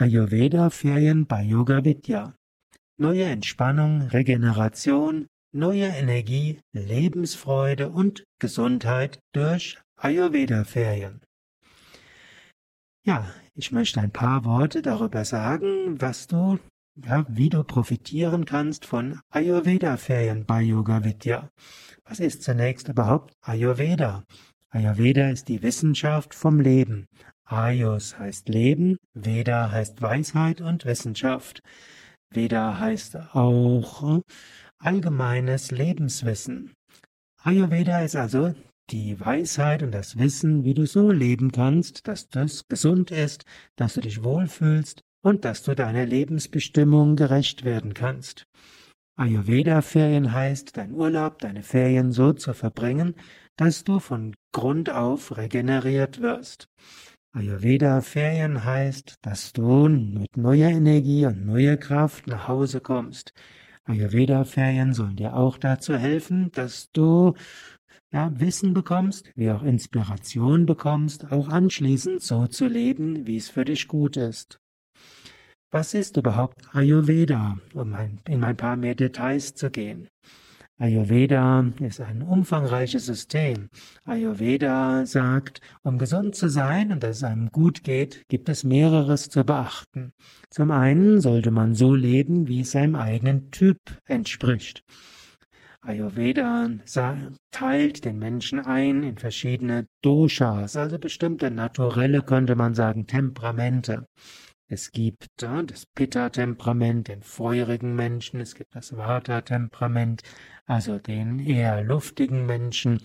Ayurveda-Ferien bei Yoga Vidya. Neue Entspannung, Regeneration, neue Energie, Lebensfreude und Gesundheit durch Ayurveda-Ferien. Ja, ich möchte ein paar Worte darüber sagen, was du, ja, wie du profitieren kannst von Ayurveda-Ferien bei Yoga Vidya. Was ist zunächst überhaupt Ayurveda? Ayurveda ist die Wissenschaft vom Leben. Ayus heißt Leben, Veda heißt Weisheit und Wissenschaft. Veda heißt auch allgemeines Lebenswissen. Ayurveda ist also die Weisheit und das Wissen, wie du so leben kannst, dass das gesund ist, dass du dich wohlfühlst und dass du deiner Lebensbestimmung gerecht werden kannst. Ayurveda-Ferien heißt, dein Urlaub, deine Ferien so zu verbringen, dass du von Grund auf regeneriert wirst. Ayurveda-Ferien heißt, dass du mit neuer Energie und neuer Kraft nach Hause kommst. Ayurveda-Ferien sollen dir auch dazu helfen, dass du ja, Wissen bekommst, wie auch Inspiration bekommst, auch anschließend so zu leben, wie es für dich gut ist. Was ist überhaupt Ayurveda, um in ein paar mehr Details zu gehen? Ayurveda ist ein umfangreiches System. Ayurveda sagt, um gesund zu sein und dass es einem gut geht, gibt es mehreres zu beachten. Zum einen sollte man so leben, wie es seinem eigenen Typ entspricht. Ayurveda teilt den Menschen ein in verschiedene Doshas, also bestimmte naturelle, könnte man sagen, Temperamente. Es gibt äh, das Pitta-Temperament, den feurigen Menschen, es gibt das Vata-Temperament, also den eher luftigen Menschen,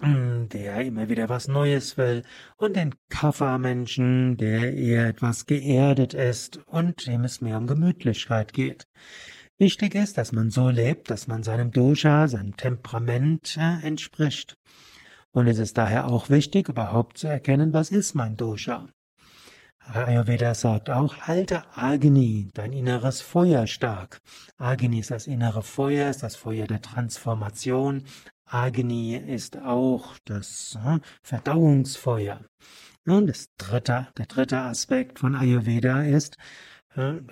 hm, der immer wieder was Neues will, und den Kapha-Menschen, der eher etwas geerdet ist und dem es mehr um Gemütlichkeit geht. Wichtig ist, dass man so lebt, dass man seinem Dosha, seinem Temperament äh, entspricht. Und es ist daher auch wichtig, überhaupt zu erkennen, was ist mein Dosha. Ayurveda sagt auch, halte Agni, dein inneres Feuer stark. Agni ist das innere Feuer, ist das Feuer der Transformation. Agni ist auch das hm, Verdauungsfeuer. Und das dritte, der dritte Aspekt von Ayurveda ist, hm,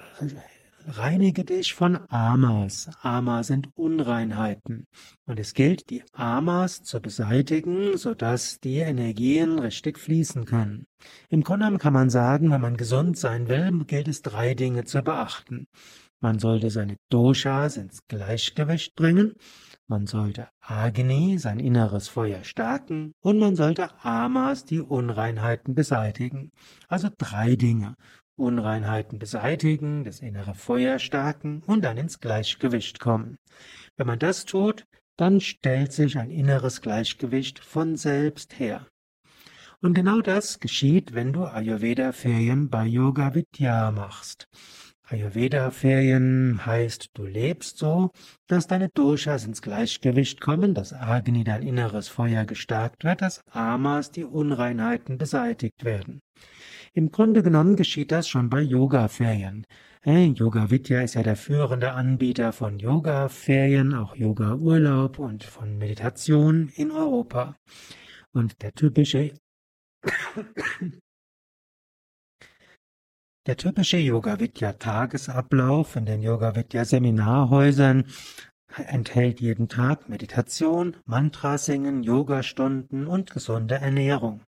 Reinige dich von Amas. Amas sind Unreinheiten. Und es gilt, die Amas zu beseitigen, sodass die Energien richtig fließen können. Im Grunde kann man sagen, wenn man gesund sein will, gilt es drei Dinge zu beachten. Man sollte seine Doshas ins Gleichgewicht bringen, man sollte Agni, sein inneres Feuer, stärken und man sollte Amas, die Unreinheiten, beseitigen. Also drei Dinge. Unreinheiten beseitigen, das innere Feuer stärken und dann ins Gleichgewicht kommen. Wenn man das tut, dann stellt sich ein inneres Gleichgewicht von selbst her. Und genau das geschieht, wenn du Ayurveda-Ferien bei Yoga Vidya machst. Ayurveda-Ferien heißt, du lebst so, dass deine Doshas ins Gleichgewicht kommen, dass Agni, dein inneres Feuer, gestärkt wird, dass Amas, die Unreinheiten, beseitigt werden. Im Grunde genommen geschieht das schon bei Yoga-Ferien. Yoga Vidya ist ja der führende Anbieter von Yoga-Ferien, auch Yoga-Urlaub und von Meditation in Europa. Und der typische der typische Yoga Vidya Tagesablauf in den Yoga Vidya Seminarhäusern enthält jeden Tag Meditation, Mantra singen, Yogastunden und gesunde Ernährung.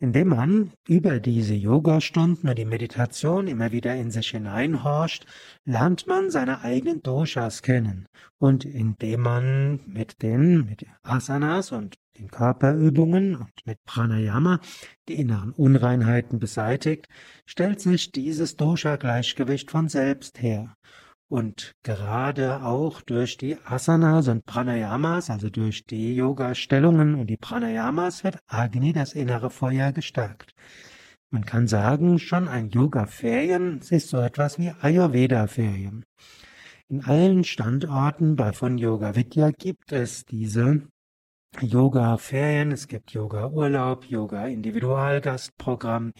Indem man über diese Yoga-Stunden und die Meditation immer wieder in sich hineinhorcht, lernt man seine eigenen Doshas kennen. Und indem man mit den, mit Asanas und den Körperübungen und mit Pranayama die inneren Unreinheiten beseitigt, stellt sich dieses Dosha-Gleichgewicht von selbst her. Und gerade auch durch die Asanas und Pranayamas, also durch die Yoga-Stellungen und die Pranayamas, wird Agni, das innere Feuer, gestärkt. Man kann sagen, schon ein Yoga-Ferien ist so etwas wie Ayurveda-Ferien. In allen Standorten bei von Yoga Vidya gibt es diese Yoga-Ferien, es gibt Yoga-Urlaub, Yoga-Individualgastprogramm,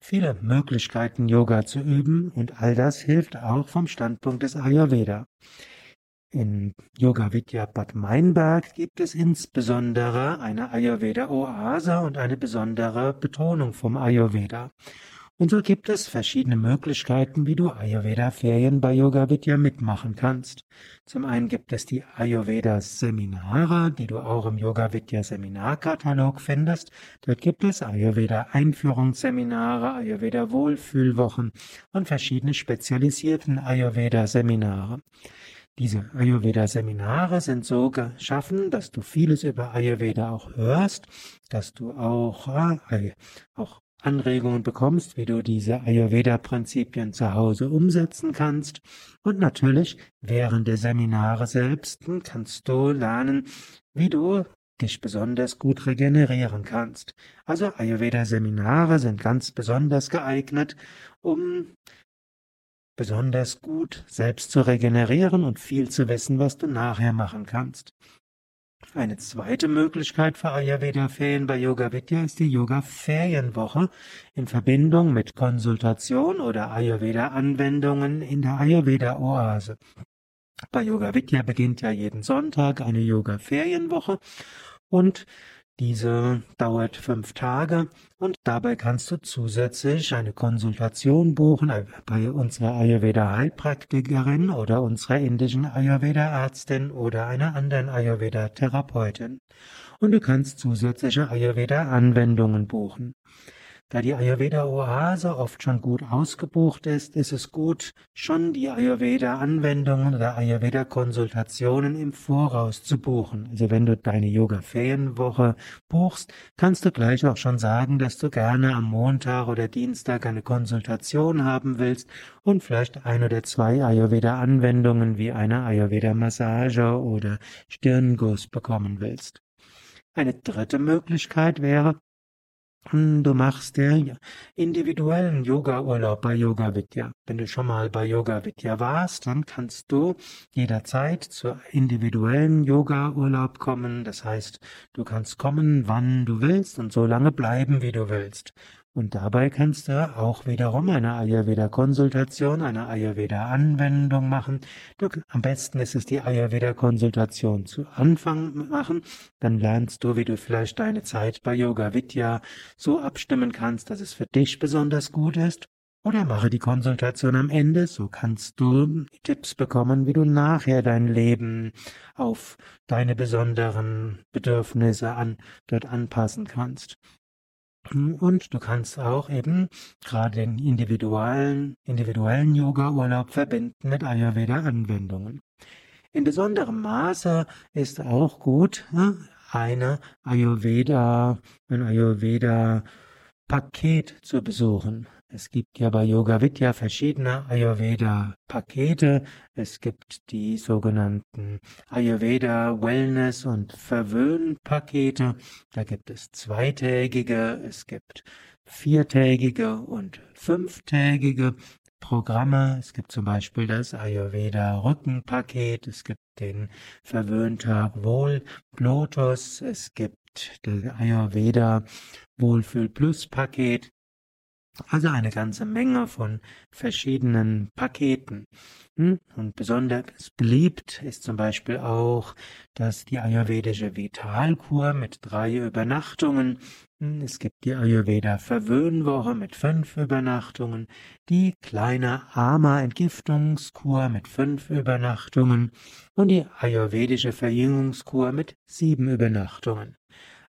viele Möglichkeiten, Yoga zu üben und all das hilft auch vom Standpunkt des Ayurveda. In Yoga Vidya Bad Meinberg gibt es insbesondere eine Ayurveda-Oase und eine besondere Betonung vom Ayurveda. Und so gibt es verschiedene Möglichkeiten, wie du Ayurveda-Ferien bei Yoga Vidya mitmachen kannst. Zum einen gibt es die Ayurveda-Seminare, die du auch im Yoga Vidya Seminarkatalog findest. Dort gibt es Ayurveda-Einführungsseminare, Ayurveda-Wohlfühlwochen und verschiedene spezialisierten Ayurveda-Seminare. Diese Ayurveda-Seminare sind so geschaffen, dass du vieles über Ayurveda auch hörst, dass du auch, äh, auch Anregungen bekommst, wie du diese Ayurveda-Prinzipien zu Hause umsetzen kannst. Und natürlich während der Seminare selbst kannst du lernen, wie du dich besonders gut regenerieren kannst. Also Ayurveda-Seminare sind ganz besonders geeignet, um besonders gut selbst zu regenerieren und viel zu wissen, was du nachher machen kannst. Eine zweite Möglichkeit für Ayurveda-Ferien bei Yoga Vidya ist die Yoga-Ferienwoche in Verbindung mit Konsultation oder Ayurveda-Anwendungen in der Ayurveda-Oase. Bei Yoga Vidya beginnt ja jeden Sonntag eine Yoga-Ferienwoche und diese dauert fünf Tage und dabei kannst du zusätzlich eine Konsultation buchen bei unserer Ayurveda-Heilpraktikerin oder unserer indischen Ayurveda-Ärztin oder einer anderen Ayurveda-Therapeutin. Und du kannst zusätzliche Ayurveda-Anwendungen buchen. Da die Ayurveda-Oase oft schon gut ausgebucht ist, ist es gut, schon die Ayurveda-Anwendungen oder Ayurveda-Konsultationen im Voraus zu buchen. Also wenn du deine Yoga-Ferienwoche buchst, kannst du gleich auch schon sagen, dass du gerne am Montag oder Dienstag eine Konsultation haben willst und vielleicht ein oder zwei Ayurveda-Anwendungen wie eine Ayurveda-Massage oder Stirnguss bekommen willst. Eine dritte Möglichkeit wäre, Du machst der individuellen Yoga-Urlaub bei Yoga Vidya. Wenn du schon mal bei Yoga Vidya warst, dann kannst du jederzeit zur individuellen Yoga-Urlaub kommen. Das heißt, du kannst kommen, wann du willst und so lange bleiben, wie du willst. Und dabei kannst du auch wiederum eine Ayurveda-Konsultation, eine Ayurveda-Anwendung machen. Du, am besten ist es die Ayurveda-Konsultation zu Anfang machen. Dann lernst du, wie du vielleicht deine Zeit bei Yoga Vidya so abstimmen kannst, dass es für dich besonders gut ist. Oder mache die Konsultation am Ende, so kannst du Tipps bekommen, wie du nachher dein Leben auf deine besonderen Bedürfnisse an, dort anpassen kannst. Und du kannst auch eben gerade den individuellen, individuellen Yoga-Urlaub verbinden mit Ayurveda-Anwendungen. In besonderem Maße ist auch gut, ne, eine Ayurveda, ein Ayurveda-Paket zu besuchen. Es gibt ja bei Yoga Vidya verschiedene Ayurveda-Pakete. Es gibt die sogenannten Ayurveda Wellness und Verwöhn-Pakete. Da gibt es zweitägige, es gibt viertägige und fünftägige Programme. Es gibt zum Beispiel das Ayurveda Rückenpaket. Es gibt den Verwöhntag Wohl Lotus. Es gibt das Ayurveda Wohlfühl Plus Paket. Also eine ganze Menge von verschiedenen Paketen. Hm? Und besonders beliebt ist zum Beispiel auch, dass die ayurvedische Vitalkur mit drei Übernachtungen, hm? es gibt die Ayurveda Verwöhnwoche mit fünf Übernachtungen, die kleine Ama Entgiftungskur mit fünf Übernachtungen und die ayurvedische Verjüngungskur mit sieben Übernachtungen.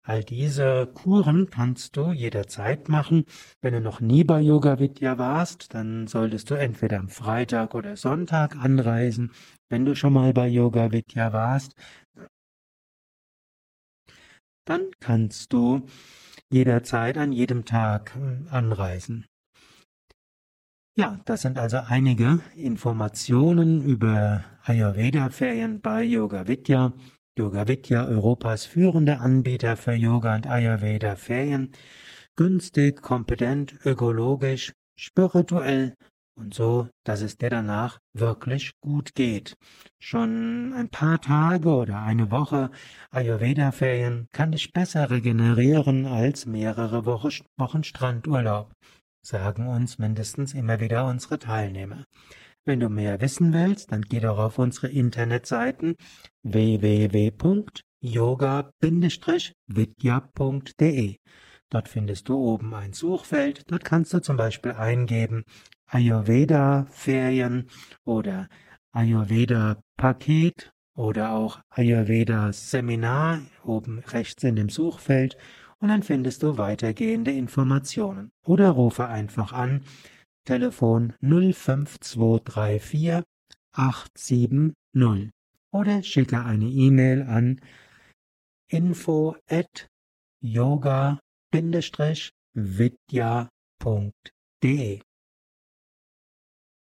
All diese Kuren kannst du jederzeit machen. Wenn du noch nie bei Yoga Vidya warst, dann solltest du entweder am Freitag oder Sonntag anreisen. Wenn du schon mal bei Yoga Vidya warst, dann kannst du jederzeit an jedem Tag hm, anreisen. Ja, das sind also einige Informationen über Ayurveda-Ferien bei Yoga Vidya. Yoga Vidya, Europas führender Anbieter für Yoga und Ayurveda Ferien, günstig, kompetent, ökologisch, spirituell und so, dass es dir danach wirklich gut geht. Schon ein paar Tage oder eine Woche Ayurveda-Ferien kann dich besser regenerieren als mehrere Wochen Strandurlaub, sagen uns mindestens immer wieder unsere Teilnehmer. Wenn du mehr wissen willst, dann geh doch auf unsere Internetseiten www.yoga-vidya.de. Dort findest du oben ein Suchfeld. Dort kannst du zum Beispiel eingeben Ayurveda Ferien oder Ayurveda Paket oder auch Ayurveda Seminar oben rechts in dem Suchfeld und dann findest du weitergehende Informationen. Oder rufe einfach an Telefon 05234 870 oder schicke eine E-Mail an info at yoga-vidya.de